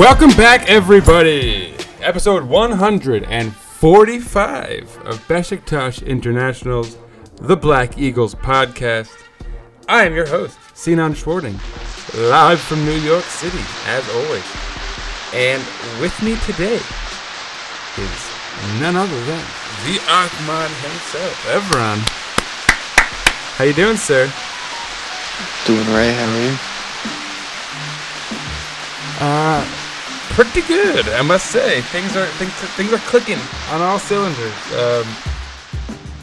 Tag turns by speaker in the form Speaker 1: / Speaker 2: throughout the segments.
Speaker 1: Welcome back, everybody. Episode 145 of Besiktas International's The Black Eagles podcast. I am your host, Sinan Schwarting, live from New York City, as always. And with me today is none other than the Archman himself, Evran. How you doing, sir?
Speaker 2: Doing right, how are you?
Speaker 1: Uh, pretty good, I must say. Things are things things are clicking on all cylinders. Um,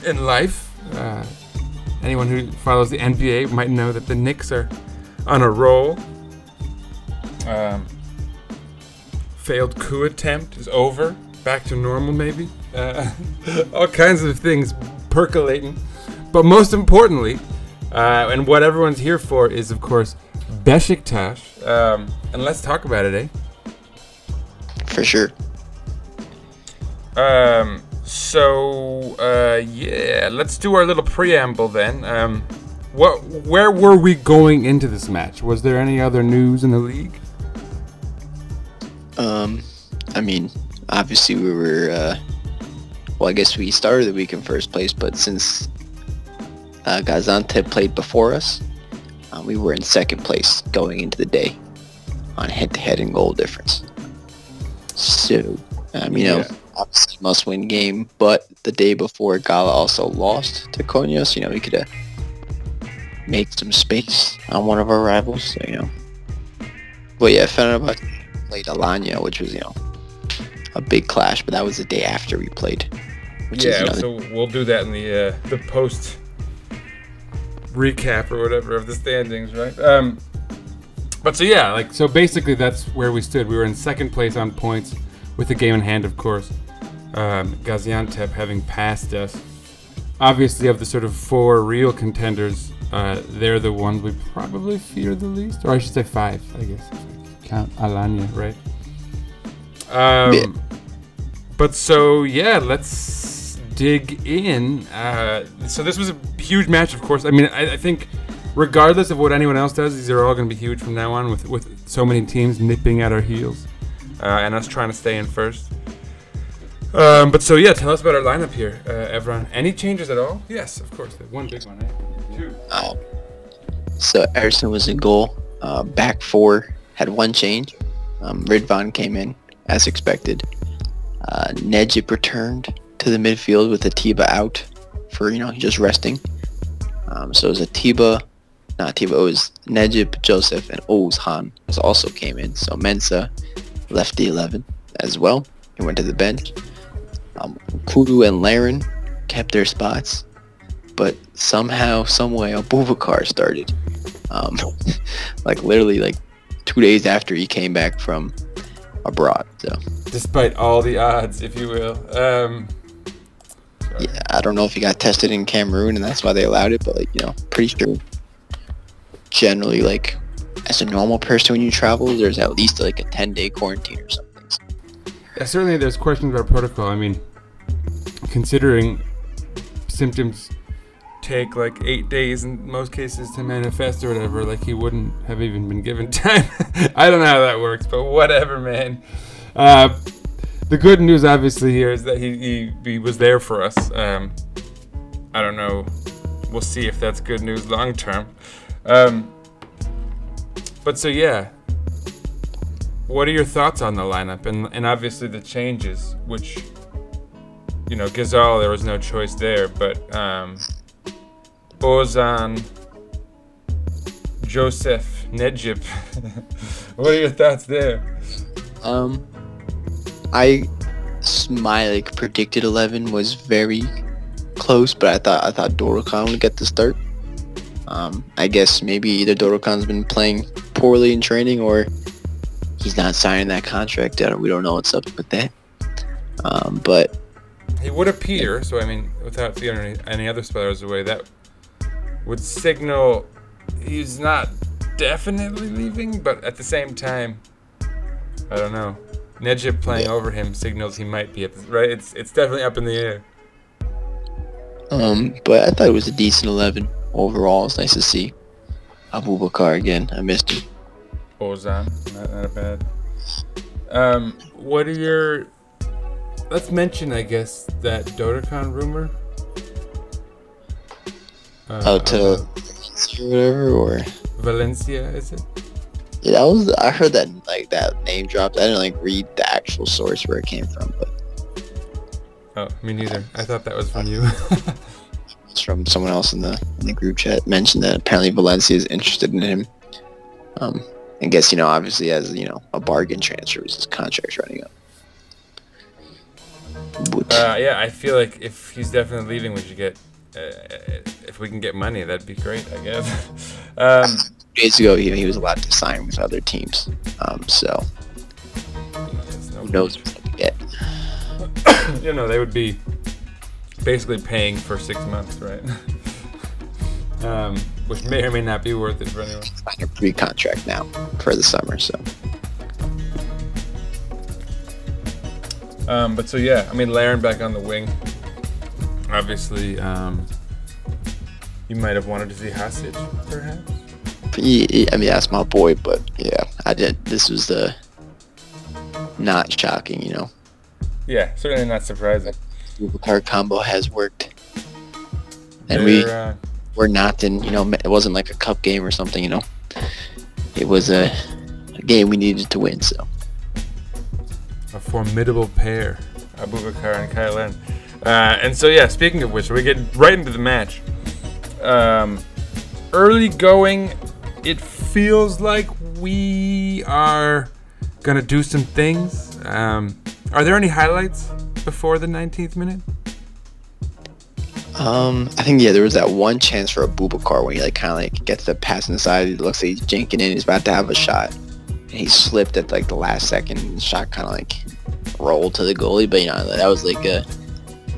Speaker 1: in life, uh, anyone who follows the NBA might know that the Knicks are on a roll. Um, failed coup attempt is over, back to normal maybe. Uh, all kinds of things percolating, but most importantly, uh, and what everyone's here for is of course Besiktas. Um, and let's talk about it, eh?
Speaker 2: For sure.
Speaker 1: Um, so uh, yeah, let's do our little preamble then. Um, what, where were we going into this match? Was there any other news in the league?
Speaker 2: Um, I mean, obviously we were, uh, well, I guess we started the week in first place, but since uh, Gaziantep played before us, uh, we were in second place going into the day on head-to-head and goal difference. So, um, you know,
Speaker 1: Yeah.
Speaker 2: obviously must-win game, but the day before Gala also lost to Konya, you know, we could have made some space on one of our rivals, so, you know. But yeah, Fenerbahce played Alanya, which was, you know, a big clash, but that was the day after we played. Which is,
Speaker 1: yeah,
Speaker 2: you know,
Speaker 1: so we'll do that in the uh, the post recap or whatever of the standings, right? Um, but so yeah, like so basically that's where we stood. We were in second place on points with the game in hand, of course. Um, Gaziantep having passed us. Obviously, of the sort of four real contenders, uh, they're the ones we probably fear the least, or I should say five, I guess. Count Alanya, right? Um, But so yeah, let's dig in. Uh, so this was a huge match, of course. I mean, I, I think regardless of what anyone else does, these are all going to be huge from now on, with with so many teams nipping at our heels, uh, and us trying to stay in first. Um, but so yeah, tell us about our lineup here, uh, Evran. Any changes at all? Yes, of course. One big one, eh? Two.
Speaker 2: Um, so Ersin was in goal. Uh, back four had one change. Um, Ridvan came in as expected. Uh, Necip returned to the midfield with Atiba out for you know just resting. Um, so it was Atiba, not Atiba. It was Necip, Joseph, and Ozhan also came in. So Mensah left the eleven as well. He went to the bench. Um, Kudu and Larin kept their spots but somehow, some way, Aboubakar started. Um, like literally, like two days after he came back from abroad. So
Speaker 1: Despite all the odds, if you will. Um,
Speaker 2: yeah, I don't know if he got tested in Cameroon and that's why they allowed it, but like you know, pretty sure. Generally, like as a normal person when you travel, there's at least like a ten day quarantine or something.
Speaker 1: Yeah, certainly there's questions about protocol. I mean, considering symptoms take like eight days in most cases to manifest or whatever, like he wouldn't have even been given time. I don't know how that works, but whatever, man. Uh, the good news, obviously, here is that he, he, he was there for us. Um, I don't know. We'll see if that's good news long term. Um, but so, yeah, what are your thoughts on the lineup and and obviously the changes, which you know, Gazal there was no choice there, but um, Ozan, Joseph, Necip. what are your thoughts there?
Speaker 2: um, I my like predicted eleven was very close, but I thought I thought Dorukhan would get the start. Um, I guess maybe either Dorukhan's been playing poorly in training or he's not signing that contract. Don't, we don't know what's up with that. Um, but
Speaker 1: He would appear, so I mean, without feeling any, any other spoilers away, that would signal he's not definitely leaving, but at the same time, I don't know. Necip playing
Speaker 2: Yeah.
Speaker 1: over him signals he might be right. It's it's definitely up in the air.
Speaker 2: um, but I thought it was a decent eleven overall. It's nice to see Aboubakar again. I missed him.
Speaker 1: Ozan, not, not bad. Um, what are your? Let's mention, I guess, that Dorukhan rumor. Uh,
Speaker 2: Oh, to
Speaker 1: uh,
Speaker 2: or whatever, or
Speaker 1: Valencia, is it?
Speaker 2: yeah, that was I heard that like that name dropped. I didn't like read the actual source where it came from, but
Speaker 1: Oh, me neither. I thought that was from you.
Speaker 2: from someone else in the in the group chat mentioned that apparently Valencia is interested in him. Um, I guess you know obviously as you know a bargain transfer his contract's running up. But,
Speaker 1: uh, yeah, I feel like if he's definitely leaving, we should get. Uh, if we can get money, that'd be great. I guess. um,
Speaker 2: days ago he, he was allowed to sign with other teams, um, so
Speaker 1: no
Speaker 2: who knows what we get.
Speaker 1: you know, they would be basically paying for six months, right? um, which may or may not be worth it for anyone.
Speaker 2: A pre-contract now for the summer, so
Speaker 1: Um, but so yeah, I mean, Larin back on the wing. Obviously, um, you might have wanted to see Hasic, perhaps.
Speaker 2: He- I mean that's my boy, but yeah, I did. This was the not shocking, you know.
Speaker 1: Yeah, certainly not surprising.
Speaker 2: Our combo has worked, and we
Speaker 1: uh,
Speaker 2: were not in. You know, it wasn't like a cup game or something. You know, it was a, a game we needed to win. So
Speaker 1: a formidable pair, Aboubakar and Cyle Larin. Uh, and so yeah, speaking of which, we get right into the match. Um, early going, it feels like we are gonna do some things. Um, are there any highlights before the 19th minute?
Speaker 2: Um, I think yeah, there was that one chance for a Bubakar when he like kind of like gets the pass inside. It looks like he's janking in. He's about to have a shot, and he slipped at like the last second. And the shot kind of like rolled to the goalie, but you know that was like a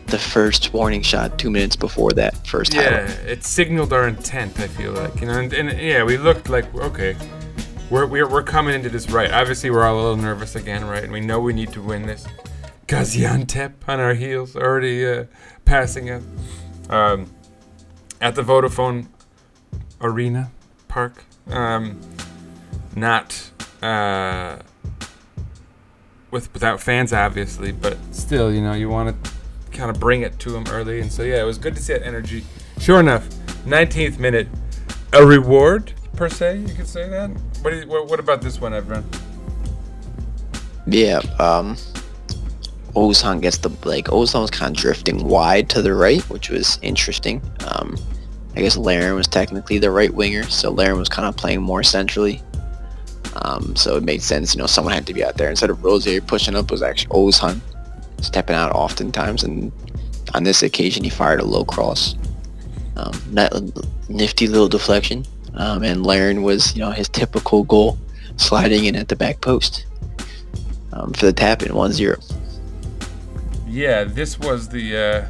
Speaker 2: the first warning shot two minutes before that first
Speaker 1: Yeah,
Speaker 2: highlight.
Speaker 1: it signaled our intent. I feel like you know, and, and yeah, we looked like okay, we're, we're we're coming into this right. Obviously, we're all a little nervous again, right? And we know we need to win this. Gaziantep on our heels, already uh, passing us. Um, at the Vodafone Arena Park, um, not uh, with without fans, obviously, but still, you know, you want to kind of bring it to them early, and so yeah, it was good to see that energy. Sure enough, 19th minute, a reward per se, you could say that. What, you, what, what about this one, Evran?
Speaker 2: Yeah. Um, Ozan gets the like Ozan was kind of drifting wide to the right, which was interesting. Um, I guess Larin was technically the right winger, so Larin was kind of playing more centrally. Um, so it made sense, you know, someone had to be out there instead of Rosier pushing up. Was actually Ozan stepping out oftentimes, and on this occasion he fired a low cross, um, nifty little deflection, um, and Larin was, you know, his typical goal, sliding in at the back post um, for the tap in 1-0.
Speaker 1: Yeah, this was the uh,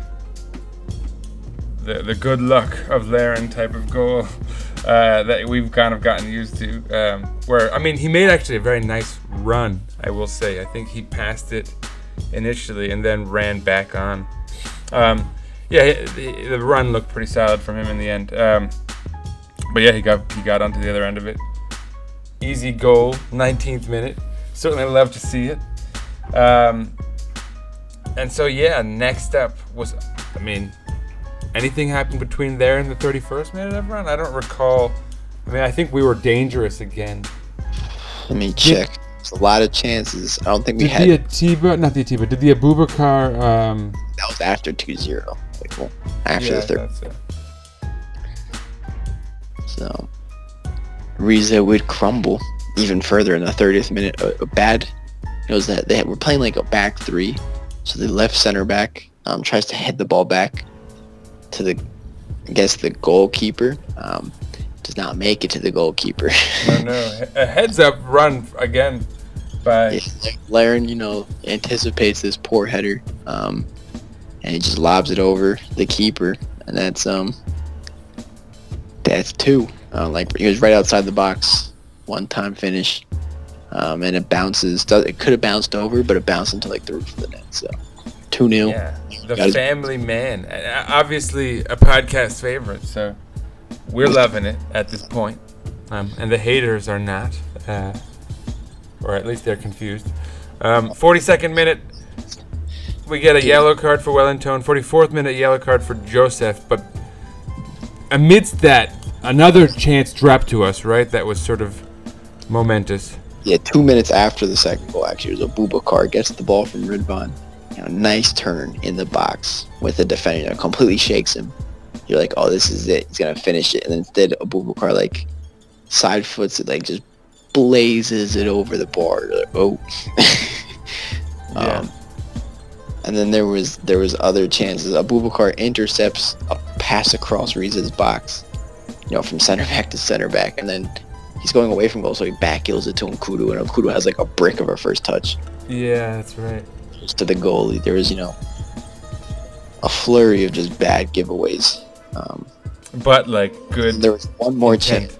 Speaker 1: the the good luck of Larin type of goal uh, that we've kind of gotten used to. Um, where I mean, he made actually a very nice run. I will say. I think he passed it initially and then ran back on. Um, yeah, the, the run looked pretty solid from him in the end. Um, but yeah, he got he got onto the other end of it. Easy goal, 19th minute. Certainly love to see it. Um, and so yeah, next up was, I mean, anything happened between there and the 31st minute, of everyone? I don't recall. I mean, I think we were dangerous again.
Speaker 2: Let me check. It's a lot of chances. I don't think we
Speaker 1: Did
Speaker 2: had.
Speaker 1: the Atiba, not the Atiba, did the Aboubakar, um,
Speaker 2: that was after 2-0. Like, well, after
Speaker 1: yeah,
Speaker 2: the third.
Speaker 1: that's it.
Speaker 2: So Rize would crumble even further in the 30th minute. A, a bad. It was that they had, were playing like a back three, so the left center back um, tries to head the ball back, to the, I guess the goalkeeper. Um, does not make it to the goalkeeper.
Speaker 1: No, no. A heads up run again by.
Speaker 2: Yeah, Larin, you know, anticipates this poor header, um, and he just lobs it over the keeper, and that's um, that's two. Uh, like he was right outside the box, one time finish, um, and it bounces. does- It could have bounced over, but it bounced into like the roof of the net. So two 0
Speaker 1: Yeah, the
Speaker 2: Got
Speaker 1: family man. Uh, Obviously, a podcast favorite, so we're loving it at this point. Um, and the haters are not, uh, or at least they're confused. Um, 42nd minute, we get a yellow card for Wellington. 44th minute, yellow card for Joseph. But amidst that, another chance dropped to us, right? That was sort of momentous.
Speaker 2: Yeah, two minutes after the second goal, actually, it was Aboubakar gets the ball from Ridvan. You know, nice turn in the box with the defender. Know, completely shakes him. You're like, oh, this is it. He's gonna finish it, and then instead, Aboubakar like side foots it, like just blazes it over the bar. You're like, oh.
Speaker 1: Yeah.
Speaker 2: um, and then there was there was other chances. Aboubakar intercepts a pass across Rize's box, you know, from center back to center back, and then he's going away from goal, so he back heels it to Nkoudou, and Nkoudou has like a brick of a first touch
Speaker 1: Yeah, that's right.
Speaker 2: just to the goalie. There was, you know, a flurry of just bad giveaways. Um,
Speaker 1: But, like, good.
Speaker 2: there was one more
Speaker 1: intent.
Speaker 2: chance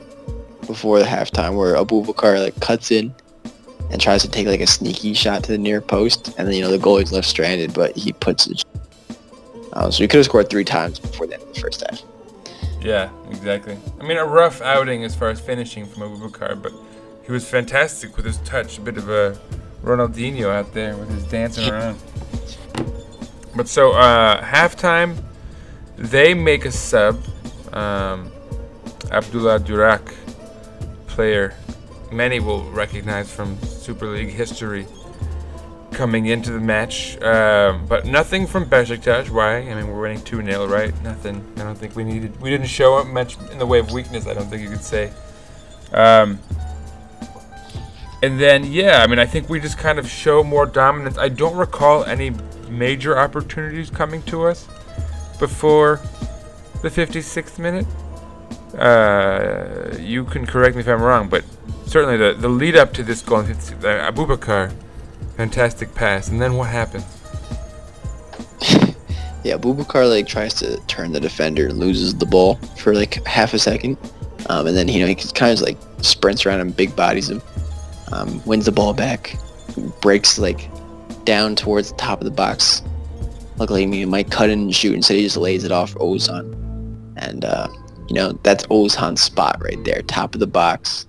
Speaker 2: before the halftime where Aboubakar like cuts in and tries to take like a sneaky shot to the near post, and then you know the goalie's left stranded, but he puts it. Uh, so he could have scored three times before the end of the first half.
Speaker 1: Yeah, exactly. I mean, a rough outing as far as finishing from a Aboubakar, but he was fantastic with his touch. A bit of a Ronaldinho out there with his dancing around. But so, uh, halftime, they make a sub. Um, Abdullah Durak, player many will recognize from Super League history, coming into the match. Um, but nothing from Besiktas. Why? I mean, we're winning 2 0, right? Nothing. I don't think we needed. We didn't show up much in the way of weakness, I don't think you could say. Um, and then, yeah, I mean, I think we just kind of show more dominance. I don't recall any major opportunities coming to us before the 56th minute. Uh, you can correct me if I'm wrong, but certainly the, the lead up to this goal, uh, Aboubakar, fantastic pass, and then what happens?
Speaker 2: Yeah, Bubakar like tries to turn the defender loses the ball for like half a second, um, and then you know he kind of like sprints around and big bodies him, um, wins the ball back, breaks like down towards the top of the box. Luckily, he might cut in and shoot. Instead, he just lays it off Ozan, and uh, you know that's Ozan's spot right there, top of the box,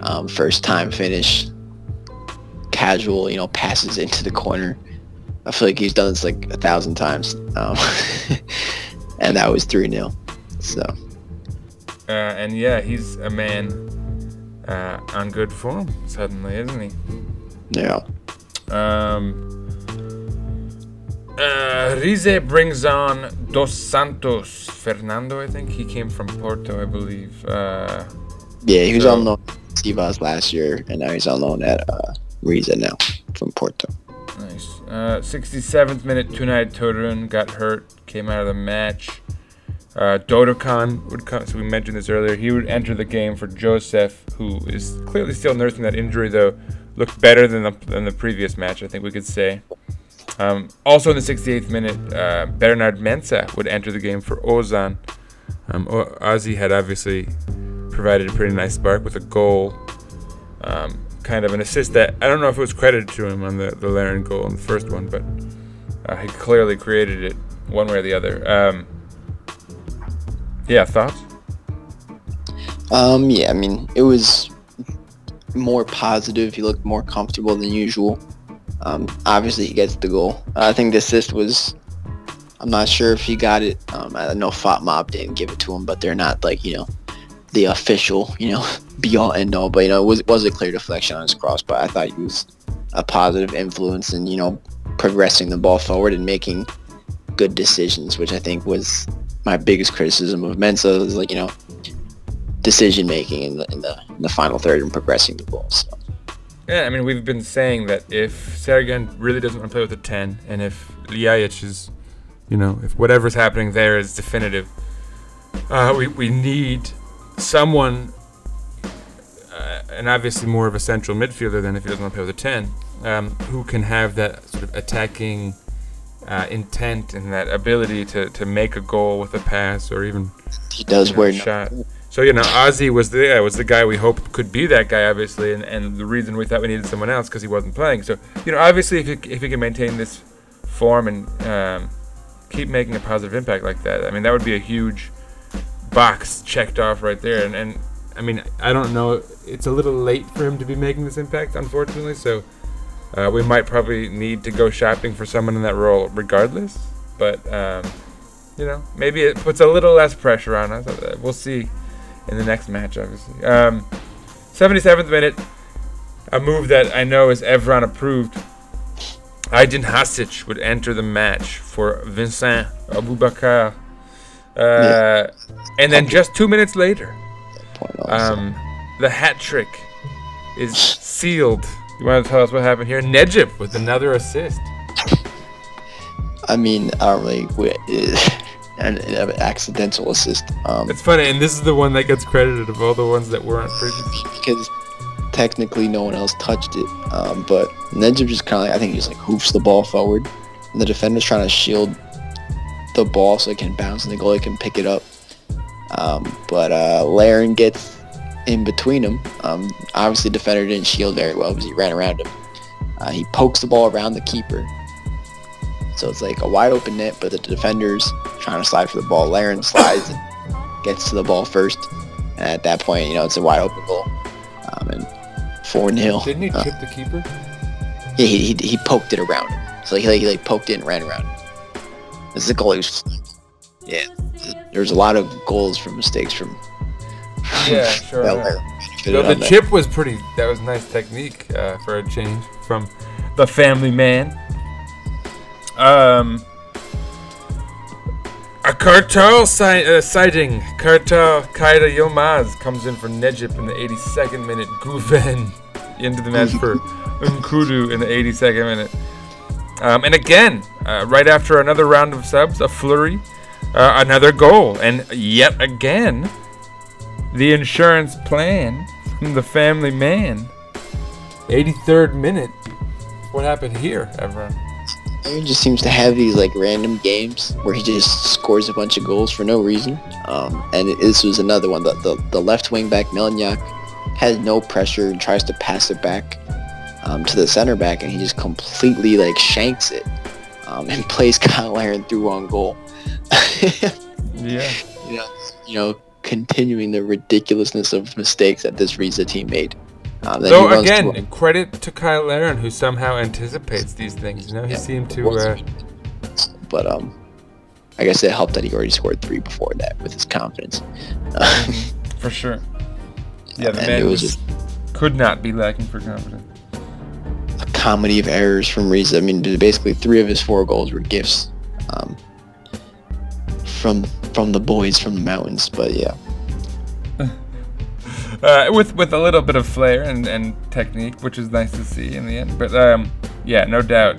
Speaker 2: um, first time finish, casual, you know, passes into the corner. I feel like he's done this like a thousand times. Um, and that was 3 0. So,
Speaker 1: Uh, and yeah, he's a man uh, on good form suddenly, isn't he?
Speaker 2: yeah.
Speaker 1: Um, uh, Rize brings on Dos Santos Fernando, I think. He came from Porto, I believe. Uh,
Speaker 2: Yeah, he was
Speaker 1: So-
Speaker 2: on loan at Sivas last year, and now he's on loan at uh, Rize now from Porto.
Speaker 1: nice. Uh, 67th minute, Tunay Torun got hurt, came out of the match. Uh, Dorukhan would come, so we mentioned this earlier. He would enter the game for Joseph, who is clearly still nursing that injury, though. Looked better than the, than the previous match, I think we could say. Um, also in the 68th minute, uh, Bernard Mensah would enter the game for Ozan. Um, Ozzy had obviously provided a pretty nice spark with a goal, um, kind of an assist that I don't know if it was credited to him on the, the Larin goal in the first one, but uh, he clearly created it one way or the other. Um, yeah, thoughts?
Speaker 2: Um, yeah, I mean, it was more positive. He looked more comfortable than usual. Um, obviously, he gets the goal. I think the assist was. I'm not sure if he got it. Um, I know FotMob didn't give it to him, but they're not like you know the official, you know, be all end all. But you know, it was it was a clear deflection on his cross. But I thought he was a positive influence and you know progressing the ball forward and making good decisions, which I think was my biggest criticism of Mensah. Is like you know decision making in the in the in the final third and progressing the ball. So.
Speaker 1: Yeah, I mean, we've been saying that if Sergen really doesn't want to play with a 10, and if Ljajic is you know, if whatever's happening there is definitive, uh, we we need someone, uh, and obviously more of a central midfielder than if he doesn't want to play with a ten, um, who can have that sort of attacking uh, intent and that ability to, to make a goal with a pass or even
Speaker 2: He does
Speaker 1: you know,
Speaker 2: wear no-
Speaker 1: shot. So you know, Ozzy was the yeah, was the guy we hoped could be that guy, obviously, and, and the reason we thought we needed someone else because he wasn't playing. So you know, obviously, if he, if he can maintain this form and um, keep making a positive impact like that, I mean, that would be a huge box checked off right there. And, and I mean, I don't know, it's a little late for him to be making this impact, unfortunately. So uh, we might probably need to go shopping for someone in that role, regardless. But um, you know, maybe it puts a little less pressure on us. Uh, We'll see in the next match, obviously. Um, 77th minute, a move that I know is Evran approved. Ajdin Hasic would enter the match for Vincent Aboubakar. Uh, And then just two minutes later, um, the hat trick is sealed. You want to tell us what happened here? Necip with another assist.
Speaker 2: I mean, I don't really wi- an, an accidental assist. Um,
Speaker 1: It's funny, and this is the one that gets credited of all the ones that weren't previously.
Speaker 2: because technically no one else touched it. Um, but Necip just kind of, I think he just like hoofs the ball forward, and the defender's trying to shield the ball so it can bounce and the goalie can pick it up. Um, but uh, Larin gets in between them. Um, obviously, the defender didn't shield very well because he ran around him. Uh, he pokes the ball around the keeper. So it's like a wide open net, but the defender's trying to slide for the ball. Larin slides and gets to the ball first. And at that point, you know, it's a wide open goal. Um, and 4 0.
Speaker 1: Didn't he chip the keeper?
Speaker 2: Yeah, he, he, he poked it around him. So he like, he like poked it and ran around. him. This is a goal. Yeah, there's a lot of goals from mistakes from.
Speaker 1: Yeah, sure.
Speaker 2: Bel
Speaker 1: yeah. So the chip was pretty. That was nice technique uh, for a change from the family man. Um, a Kartal si- uh, sighting. Kartal Kayra Yilmaz comes in for Necip in the 82nd minute. Guven into the match for Nkoudou in the 82nd minute. Um, and again, uh, right after another round of subs, a flurry, uh, another goal, and yet again, the insurance plan from the family man. 83rd minute. What happened here, everyone?
Speaker 2: Aaron just seems to have these like random games where he just scores a bunch of goals for no reason. Um, and it- this was another one. The, the, the left wing back, Melnjak, has no pressure and tries to pass it back um, to the center back, and he just completely like shanks it um, and plays Cyle Larin through on goal.
Speaker 1: Yeah.
Speaker 2: you know, you know, continuing the ridiculousness of mistakes that this Rize team made. Um,
Speaker 1: So again,
Speaker 2: to-
Speaker 1: credit to Cyle Larin who somehow anticipates these things. You know, he
Speaker 2: Yeah.
Speaker 1: seemed to. Uh,
Speaker 2: but um, I guess it helped that he already scored three before that with his confidence.
Speaker 1: for sure. Yeah, the
Speaker 2: and
Speaker 1: man
Speaker 2: was
Speaker 1: was,
Speaker 2: just
Speaker 1: could not be lacking for confidence.
Speaker 2: Comedy of errors from Rize. I mean, basically three of his four goals were gifts um, from from the boys from the mountains. But yeah,
Speaker 1: uh, with with a little bit of flair and, and technique, which is nice to see in the end. But um, yeah, no doubt,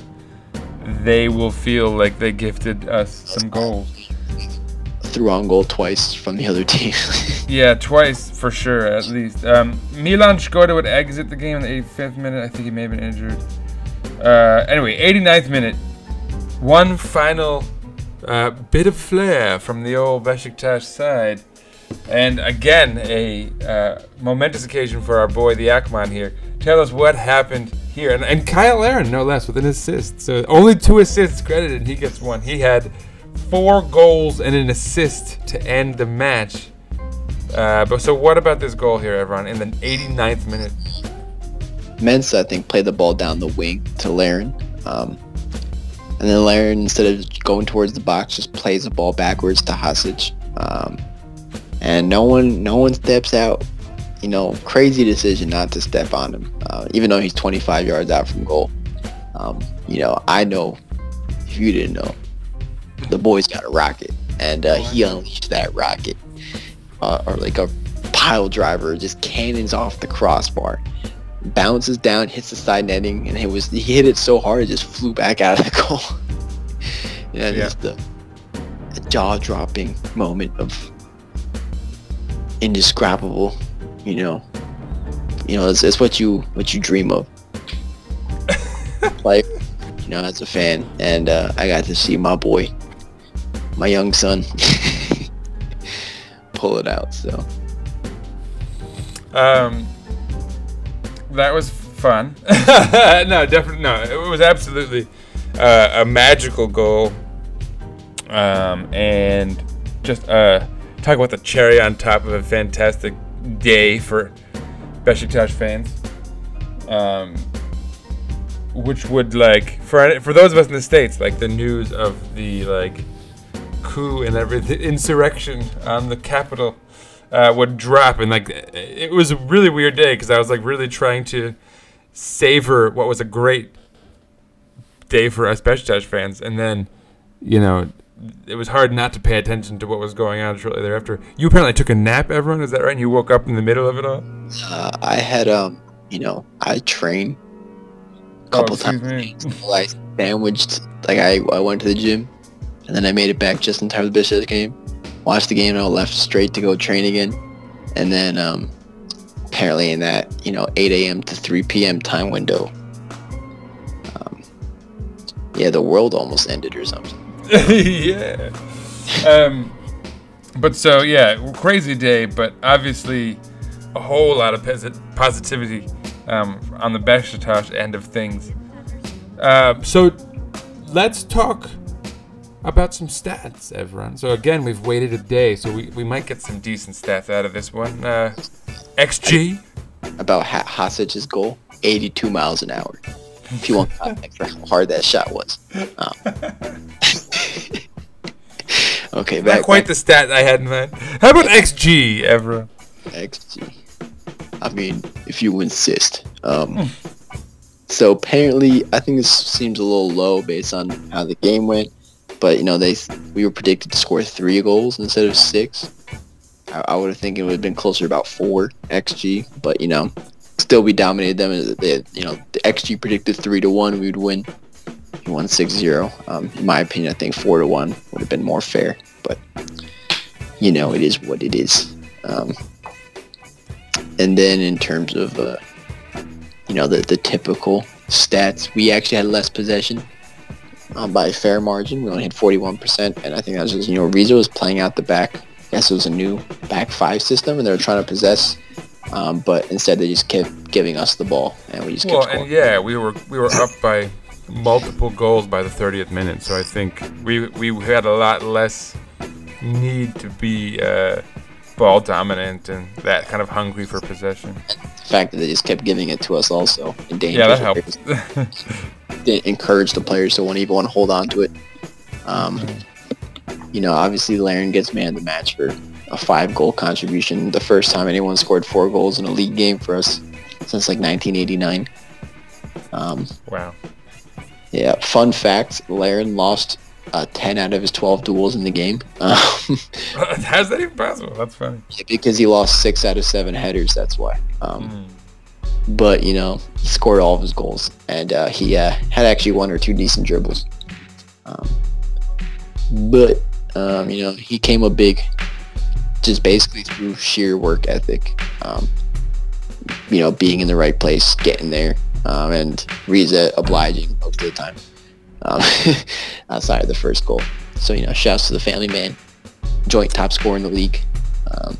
Speaker 1: they will feel like they gifted us some goals.
Speaker 2: Threw on goal twice from the other team.
Speaker 1: Yeah, twice for sure, at least. Um, Milan Škoda would exit the game in the 85th minute. I think he may have been injured. Uh, anyway, 89th minute. One final uh, bit of flair from the old Besiktas side. And again, a uh, momentous occasion for our boy, the Akman here. Tell us what happened here. And, and Kyle Aaron, no less, with an assist. So only two assists credited, he gets one. He had four goals and an assist to end the match. Uh, but so what about this goal here, everyone? In the 89th minute,
Speaker 2: Mensah, I think, played the ball down the wing to Larin. Um, and then Larin, instead of going towards the box, just plays the ball backwards to Hasic. Um, and no one, no one steps out. You know, crazy decision not to step on him, uh, even though he's 25 yards out from goal. Um, you know, I know, if you didn't know, the boy's got a rocket, and uh, he unleashed that rocket, uh, or like a pile driver, just cannons off the crossbar bounces down, hits the side netting, and it was he hit it so hard it just flew back out of the goal. yeah, just the a jaw-dropping moment of indescribable, you know. You know, it's, it's what you what you dream of. like, you know, as a fan, and uh, I got to see my boy, my young son, pull it out. So
Speaker 1: Um, that was fun. no, definitely no. It was absolutely uh, a magical goal, um, and just uh, talk about the cherry on top of a fantastic day for Besiktas fans. Um, which would like for for those of us in the states, like the news of the like coup and everything, insurrection on the capital uh, would drop, and like it was a really weird day because I was like really trying to savor what was a great day for us Besiktas fans, and then you know it was hard not to pay attention to what was going on shortly thereafter. You apparently took a nap, everyone. Is that right? And you woke up in the middle of it all.
Speaker 2: uh, I had um, you know, I trained a
Speaker 1: Oh,
Speaker 2: couple
Speaker 1: excuse
Speaker 2: times.
Speaker 1: me.
Speaker 2: I sandwiched, like I, I went to the gym, and then I made it back just in time for the Bishops game. Watched the game, and I left straight to go train again. And then um, apparently in that you know 8 a.m. to 3 p.m. time window, um, yeah, the world almost ended or something.
Speaker 1: yeah. Um, but so yeah, crazy day, but obviously a whole lot of posi- positivity um, on the Besiktas end of things. Uh, so let's talk about some stats, everyone. So again, we've waited a day, so we, we might get some decent stats out of this one. Uh, XG.
Speaker 2: About ha- Hasic's goal, 82 miles an hour. If you want context for how hard that shot was. Um, okay, back,
Speaker 1: Not quite
Speaker 2: back
Speaker 1: the stat I had in mind. How about XG, everyone?
Speaker 2: XG. I mean, if you insist. Um, so apparently, I think this seems a little low based on how the game went. But you know, they we were predicted to score three goals instead of six. I, I would have think it would have been closer about four xG. But you know, still we dominated them. They, you know, the xG predicted three to one. We would win. We won 6-0. Um, in my opinion, I think four to one would have been more fair. But you know, it is what it is. Um, and then in terms of uh, you know the the typical stats, we actually had less possession um, by a fair margin. We only had 41%, and I think that's just you know Rizzo was playing out the back. I guess it was a new back five system, and they were trying to possess, um, but instead they just kept giving us the ball, and we just kept
Speaker 1: Well, and yeah, we were we were up by multiple goals by the 30th minute, so I think we we had a lot less need to be uh, ball dominant and that kind of hungry for possession.
Speaker 2: Fact that they just kept giving it to us also in
Speaker 1: Yeah, that helped.
Speaker 2: didn't the players to want to even want to hold on to it. Um, you know, obviously Larin gets man of the match for a five goal contribution. The first time anyone scored four goals in a league game for us since like 1989. Um,
Speaker 1: wow.
Speaker 2: yeah, fun fact: Larin lost uh, 10 out of his 12 duels in the game um,
Speaker 1: How's that even possible? That's funny.
Speaker 2: because he lost six out of seven headers. That's why. Um,
Speaker 1: Mm.
Speaker 2: but you know he scored all of his goals and uh, he uh, had actually one or two decent dribbles um, but um, you know he came up big just basically through sheer work ethic um, you know being in the right place getting there um, and Rize obliging most of the time um, outside of the first goal so you know shouts to the family man joint top scorer in the league um,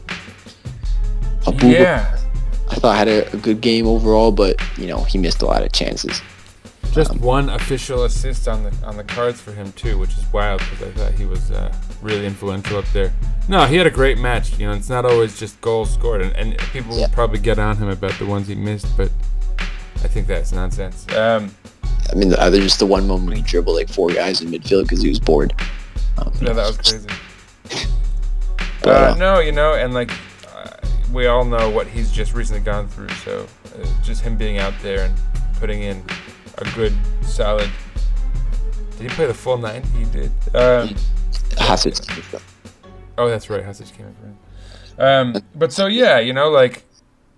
Speaker 2: Abuba-
Speaker 1: Yeah.
Speaker 2: I thought had a, a good game overall, but you know he missed a lot of chances.
Speaker 1: Just one official assist on the on the cards for him too, which is wild because I thought he was uh, really influential up there. No, he had a great match. You know, it's not always just goals scored, and, and people
Speaker 2: Yeah.
Speaker 1: will probably get on him about the ones he missed, but I think that's nonsense. Um,
Speaker 2: I mean, the other just the one moment he dribbled like four guys in midfield because he was bored. Um,
Speaker 1: yeah, that was crazy.
Speaker 2: But,
Speaker 1: Uh,
Speaker 2: uh,
Speaker 1: no, you know, and like uh, we all know what he's just recently gone through, so uh, just him being out there and putting in a good, solid. Did he play the full 90? He did. Um, Oh, that's right. Hasic came in for him. Um, but so yeah, you know, like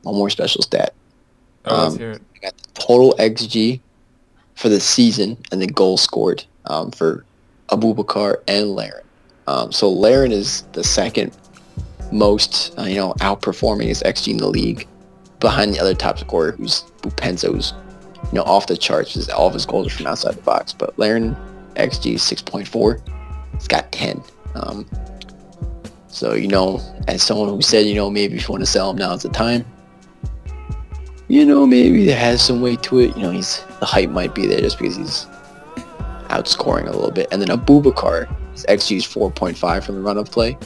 Speaker 2: one more special stat:
Speaker 1: oh, let's
Speaker 2: Um,
Speaker 1: hear it.
Speaker 2: I got the total xG for the season and the goal scored um, for Aboubakar and Larin. Um, so Larin is the second most, uh, you know, outperforming his XG in the league, behind the other top scorer, who's Boupendza, who's you know off the charts. His, all of his goals are from outside the box, but Larin XG is 6.4. He's got 10. Um, so you know, as someone who said, you know, maybe if you want to sell him, now's the time. You know, maybe it has some weight to it. You know, he's the hype might be there just because he's outscoring a little bit. And then Aboubakar, his XG is 4.5 from the run of play,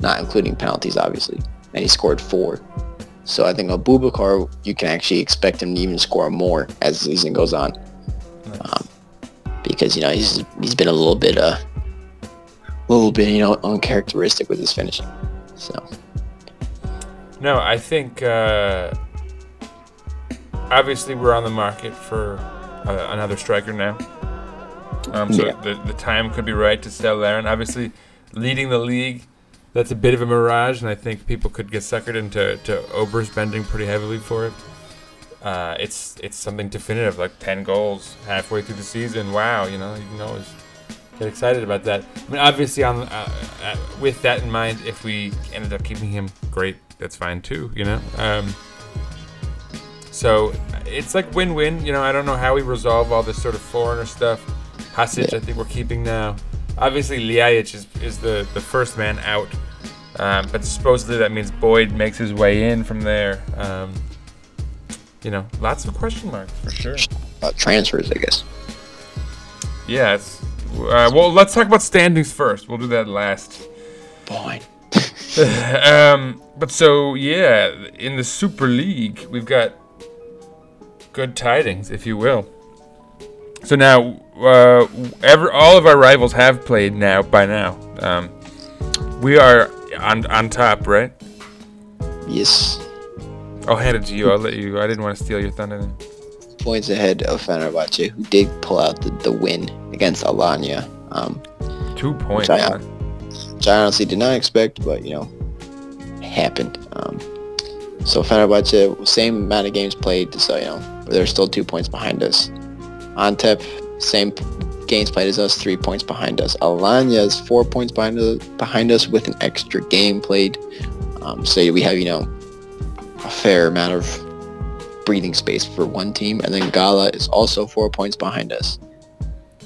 Speaker 2: not including penalties, obviously. And he scored four. So I think Aboubakar, you can actually expect him to even score more as the season goes on. Um, because, you know, he's he's been a little bit, uh, a little bit, you know, uncharacteristic with his finishing. So,
Speaker 1: No, I think uh, obviously we're on the market for uh, another striker now. Um, so
Speaker 2: Yeah.
Speaker 1: the, the time could be right to sell Larin. Obviously, leading the league, that's a bit of a mirage, and I think people could get suckered into to overspending pretty heavily for it. Uh, it's it's something definitive, like ten goals halfway through the season. Wow, you know, you can always get excited about that. I mean, obviously, on uh, uh, with that in mind, if we ended up keeping him, great, that's fine too. You know. Um, so it's like win-win. You know, I don't know how we resolve all this sort of foreigner stuff. Hasic, I think we're keeping now. Obviously, Ljajic is, is the, the first man out. Um, but supposedly that means Boyd makes his way in from there. Um, you know, lots of question marks for sure.
Speaker 2: uh, transfers, I guess.
Speaker 1: Yeah, it's, uh, well, let's talk about standings first. We'll do that last.
Speaker 2: Boy.
Speaker 1: um, but so yeah, in the Super League, we've got good tidings, if you will. So now, uh, ever all of our rivals have played now by now. Um, we are on on top, right?
Speaker 2: Yes.
Speaker 1: I'll hand it to you. I'll let you. I didn't want to steal your thunder.
Speaker 2: Points ahead of Fenerbahce, who did pull out the, the win against Alanya. Um,
Speaker 1: Two points.
Speaker 2: Which I- which I honestly did not expect, but you know, it happened. Um, so Fenerbahce, same amount of games played, so you know, they're still two points behind us. Antep, same games played as us, three points behind us. Alanya is four points behind us, behind us with an extra game played. Um, so we have you know a fair amount of breathing space for one team, and then Gala is also four points behind us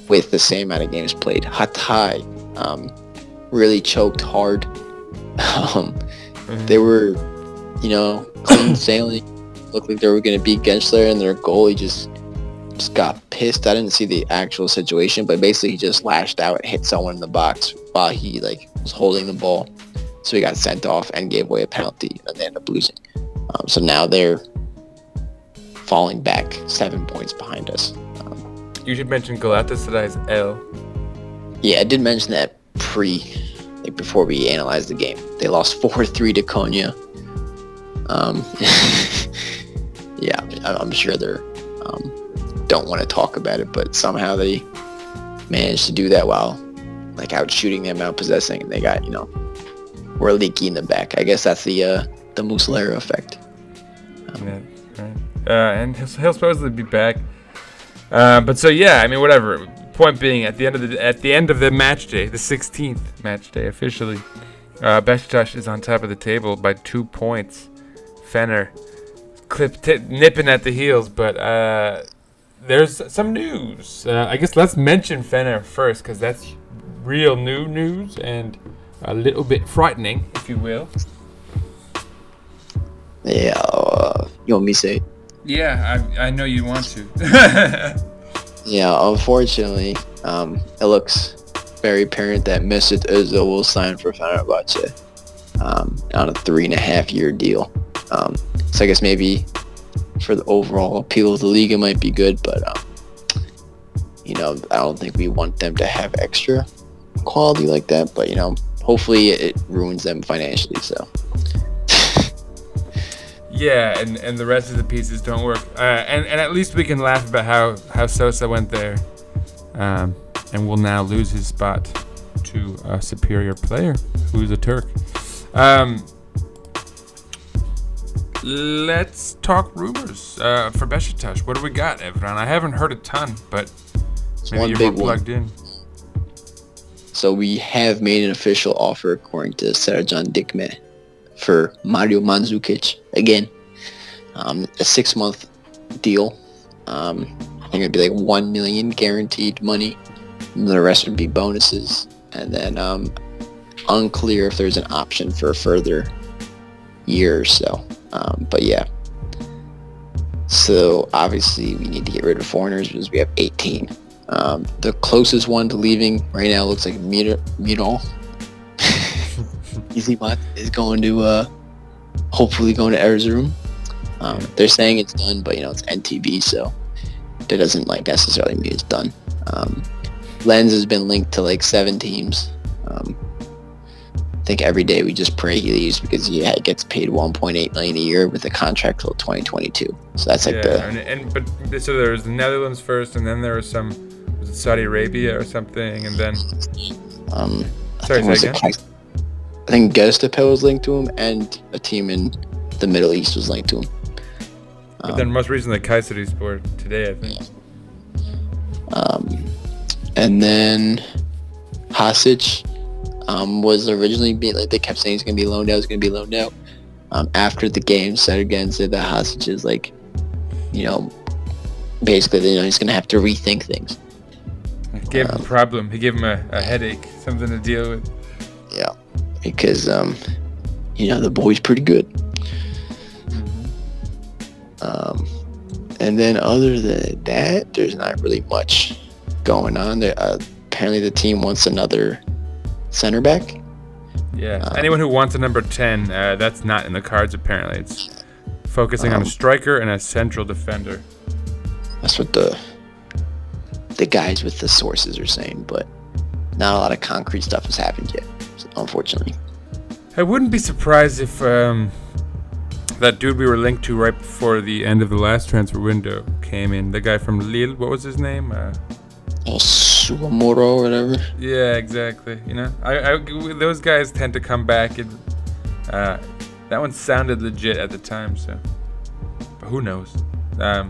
Speaker 2: with the same amount of games played. Hatay. Um, really choked hard. Um, they were, you know, clean sailing. Looked like they were going to beat Gençler, and their goalie just just got pissed. I didn't see the actual situation, but basically he just lashed out and hit someone in the box while he like was holding the ball. So he got sent off and gave away a penalty, and they ended up losing. Um, so now they're falling back seven points behind us. Um,
Speaker 1: You should mention Galatasaray's L.
Speaker 2: Yeah, I did mention that pre, like before we analyzed the game. They lost 4-3 to Konya. Um, yeah, I'm sure they're um, don't want to talk about it, but somehow they managed to do that while like out shooting them, out possessing, and they got you know were leaky in the back. I guess that's the uh, the Muslera effect.
Speaker 1: Yeah, right. Uh, and he'll, he'll supposedly be back. Uh, but so yeah, I mean, whatever. Point being, at the end of the at the end of the match day, the 16th match day officially, uh, Besiktas is on top of the table by two points. Fenner, clip t- nipping at the heels, but uh, there's some news. Uh, I guess let's mention Fenner first, because that's real new news and a little bit frightening, if you will.
Speaker 2: Yeah, uh, you want me to say?
Speaker 1: Yeah, I, I know you want to.
Speaker 2: Yeah, unfortunately, um, it looks very apparent that Mesut Ozil will sign for Fenerbahce um, on a three and a half year deal. Um, so I guess maybe for the overall appeal of the league, it might be good, but um, you know, I don't think we want them to have extra quality like that. But you know, hopefully it ruins them financially. So
Speaker 1: Yeah, and, and the rest of the pieces don't work. Uh, and, and at least we can laugh about how, how Sosa went there. Um, and will now lose his spot to a superior player who's a Turk. Um, let's talk rumors uh, for Besiktas. What do we got, Evran? I haven't heard a ton, but
Speaker 2: it's
Speaker 1: maybe you're more
Speaker 2: one.
Speaker 1: plugged in.
Speaker 2: so we have made an official offer according to Sercan Dikme for Mario Mandzukic again. Um, a six month deal. Um, I think it'd be like one million guaranteed money. And the rest would be bonuses. And then um, unclear if there's an option for a further year or so. Um, but yeah. So obviously we need to get rid of foreigners because we have 18. Um, the closest one to leaving right now looks like Mirin. Isimat is going to uh, hopefully going to Erzurum. Um, they're saying it's done, but you know it's NTB, so that doesn't like necessarily mean it's done. Um, Lens has been linked to like seven teams. Um, I think every day we just pray he leaves because he gets paid 1.8 million a year with a contract till 2022. So that's like
Speaker 1: yeah,
Speaker 2: the
Speaker 1: and, and but so there was the Netherlands first, and then there was some was it Saudi Arabia or something, and then
Speaker 2: um. I
Speaker 1: Sorry,
Speaker 2: think, was like- I think Göztepe was linked to him, and a team in the Middle East was linked to him.
Speaker 1: but then most recently Kayseri Sport today, I think.
Speaker 2: Um, and then Hasic um, was originally be like they kept saying he's gonna be loaned out, he's gonna be loaned out. Um, after the game, said again said that Hasic is like, you know, basically you know he's gonna have to rethink things.
Speaker 1: He gave him a problem. He gave him a, a headache, something to deal with.
Speaker 2: Yeah, because um, you know the boy's pretty good. Um, and then other than that, there's not really much going on. There, uh, apparently the team wants another center back.
Speaker 1: Yeah.
Speaker 2: Uh,
Speaker 1: Anyone who wants a number 10, uh, that's not in the cards apparently. It's focusing on
Speaker 2: Um,
Speaker 1: a striker and a central defender.
Speaker 2: That's what the the guys with the sources are saying, but not a lot of concrete stuff has happened yet, unfortunately.
Speaker 1: I wouldn't be surprised if um, that dude we were linked to right before the end of the last transfer window came in. The guy from Lille, what was his name? Uh,
Speaker 2: Oh, Soumaoro or whatever.
Speaker 1: yeah, exactly. You know, I, I, those guys tend to come back, and uh, that one sounded legit at the time. So, but who knows? Um,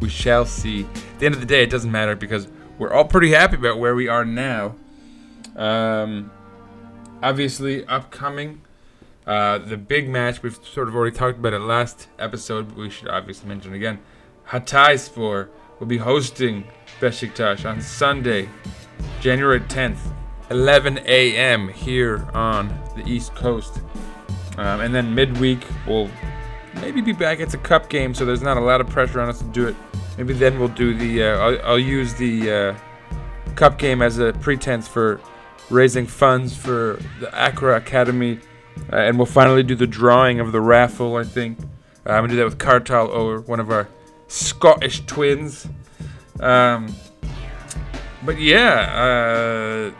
Speaker 1: we shall see. At the end of the day, it doesn't matter because we're all pretty happy about where we are now. Um, obviously, upcoming. Uh, the big match we've sort of already talked about it last episode, but we should obviously mention again. Hatay Spor will be hosting Besiktas on Sunday, January 10th, 11 a.m. here on the East Coast. Um, and then midweek, we'll maybe be back. It's a cup game, so there's not a lot of pressure on us to do it. Maybe then we'll do the. Uh, I'll, I'll use the uh, cup game as a pretense for raising funds for the Accra Academy, uh, and we'll finally do the drawing of the raffle. I think uh, I'm gonna do that with Kartal Ower, one of our Scottish twins. Um, but yeah,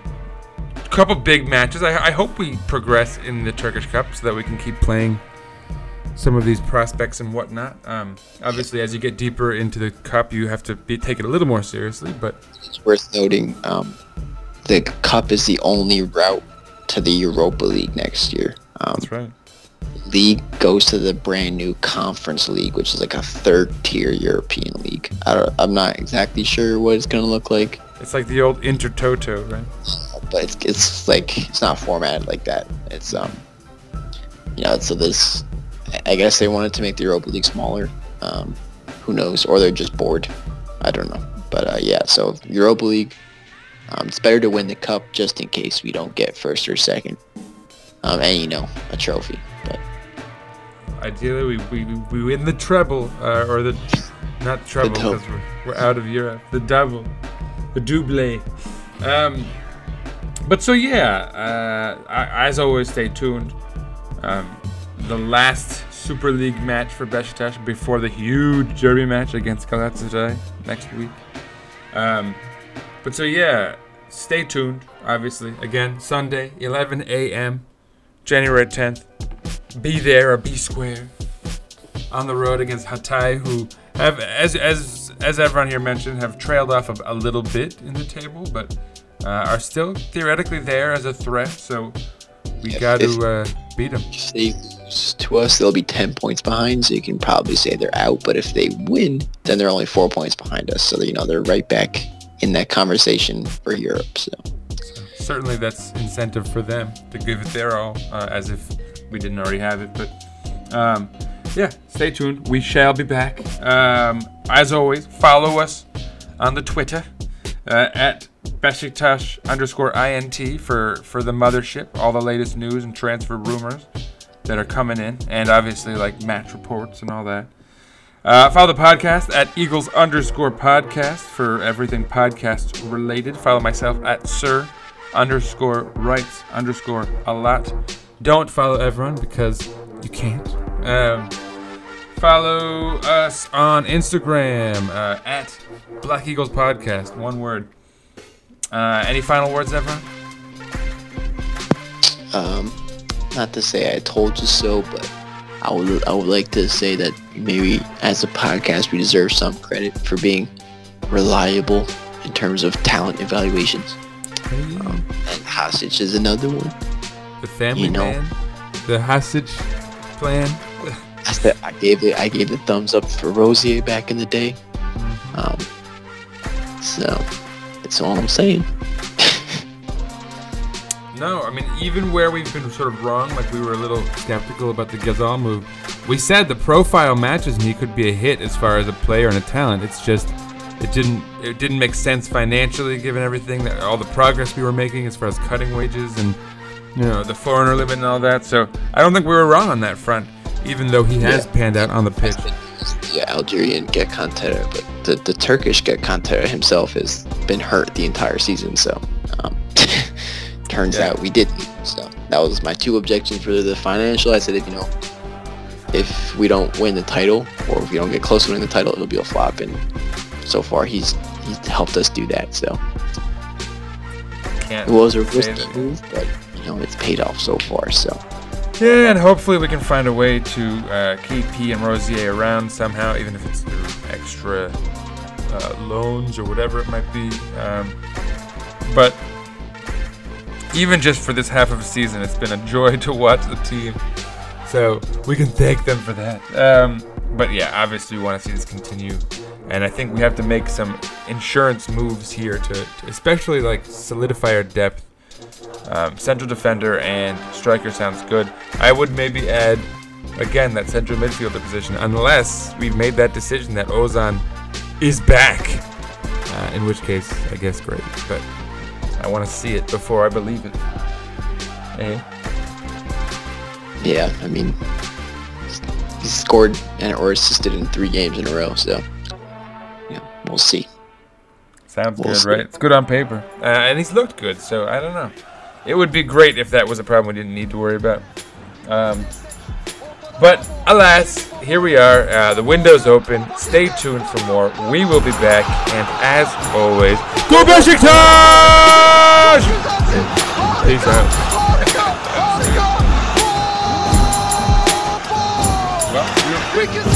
Speaker 1: a couple big matches. I, I hope we progress in the Turkish Cup so that we can keep playing some of these prospects and whatnot. Um, obviously, as you get deeper into the cup, you have to be, take it a little more seriously. But
Speaker 2: It's worth noting um, the cup is the only route to the Europa League next year. Um,
Speaker 1: that's right.
Speaker 2: League goes to the brand new Conference League, which is like a third tier European league. I don't, I'm not exactly sure what it's gonna look like,
Speaker 1: It's like the old Intertoto, right?
Speaker 2: but it's it's like it's not formatted like that. It's um, you know, so this, I- I guess they wanted to make the Europa League smaller. Um, who knows? Or they're just bored. I don't know. But uh, yeah, so Europa League. Um, it's better to win the cup just in case we don't get first or second. Um, and you know, a trophy.
Speaker 1: Ideally, we, we, we win the treble, uh, or the not treble because we're, we're out of Europe. The double, the double. Um, but so yeah, uh, I, as always, stay tuned. Um, the last Super League match for Besiktas before the huge derby match against Galatasaray next week. Um, but so yeah, stay tuned. Obviously, again Sunday, 11 a.m. January 10th. Be there or be square. On the road against Hatay, who have, as as as everyone here mentioned, have trailed off a, a little bit in the table, but uh, are still theoretically there as a threat. So we
Speaker 2: If-
Speaker 1: got
Speaker 2: if-
Speaker 1: to uh, beat them.
Speaker 2: if they lose to us, they'll be 10 points behind, so you can probably say they're out. But if they win, then they're only four points behind us. So, you know, they're right back in that conversation for Europe. So,
Speaker 1: certainly that's incentive for them to give it their all, uh, as if we didn't already have it. But um, yeah, stay tuned. We shall be back. Um, as always, follow us on the Twitter uh, at Besiktas underscore INT for, for the mothership, all the latest news and transfer rumors that are coming in, and obviously like match reports and all that. Uh, follow the podcast at Eagles underscore podcast for everything podcast related. Follow myself at Sir underscore writes underscore a lot. Don't follow everyone because you can't. Um, follow us on Instagram uh, at Black Eagles Podcast. One word. Uh, any final words, everyone?
Speaker 2: Um, not to say I told you so, but I would I would like to say that maybe as a podcast we deserve some credit for being reliable in terms of talent evaluations. Um, and Hostage is another one.
Speaker 1: The family
Speaker 2: You know.
Speaker 1: man, the hostage plan.
Speaker 2: I said I gave it I gave the thumbs up for Rosier back in the day. Um, so that's all I'm saying.
Speaker 1: No, I mean even where we've been sort of wrong, like we were a little skeptical about the Ghezzal move. We said the profile matches and he could be a hit as far as a player and a talent. It's just it didn't it didn't make sense financially given everything that all the progress we were making as far as cutting wages and you know the foreigner limit and all that. So I don't think we were wrong on that front, even though he has
Speaker 2: Yeah.
Speaker 1: panned out on the pitch.
Speaker 2: Yeah, Algerian Get Kantera, but the, the Turkish Get Kantera himself has been hurt the entire season. So um, turns
Speaker 1: Yeah.
Speaker 2: out we didn't. So that was my two objections for the financial. I said if you know if we don't win the title or if we don't get close to winning the title, it'll be a flop. And so far he's he's helped us do that. So
Speaker 1: Can't
Speaker 2: it was a risky move, but you know it's paid off so far. So
Speaker 1: Yeah, and hopefully we can find a way to uh, keep P and Rosier around somehow, even if it's through extra uh, loans or whatever it might be. Um, but even just for this half of a season, it's been a joy to watch the team. So we can thank them for that. Um, but yeah, obviously we want to see this continue, and I think we have to make some insurance moves here to, to especially like solidify our depth um, central defender and striker sounds good. I would maybe add again that central midfielder position, unless we've made that decision that Ozan is back. Uh, in which case, I guess great, but I want to see it before I believe it. Eh?
Speaker 2: yeah, I mean he scored and or assisted in three games in a row. So yeah, we'll see.
Speaker 1: Sounds
Speaker 2: We'll
Speaker 1: good,
Speaker 2: see.
Speaker 1: right? It's good on paper, uh, and he's looked good. So I don't know. It would be great if that was a problem we didn't need to worry about. Um, but alas, here we are. Uh, the window's open. Stay tuned for more. We will be back, and as always, go Besiktas! Peace out.
Speaker 3: Golden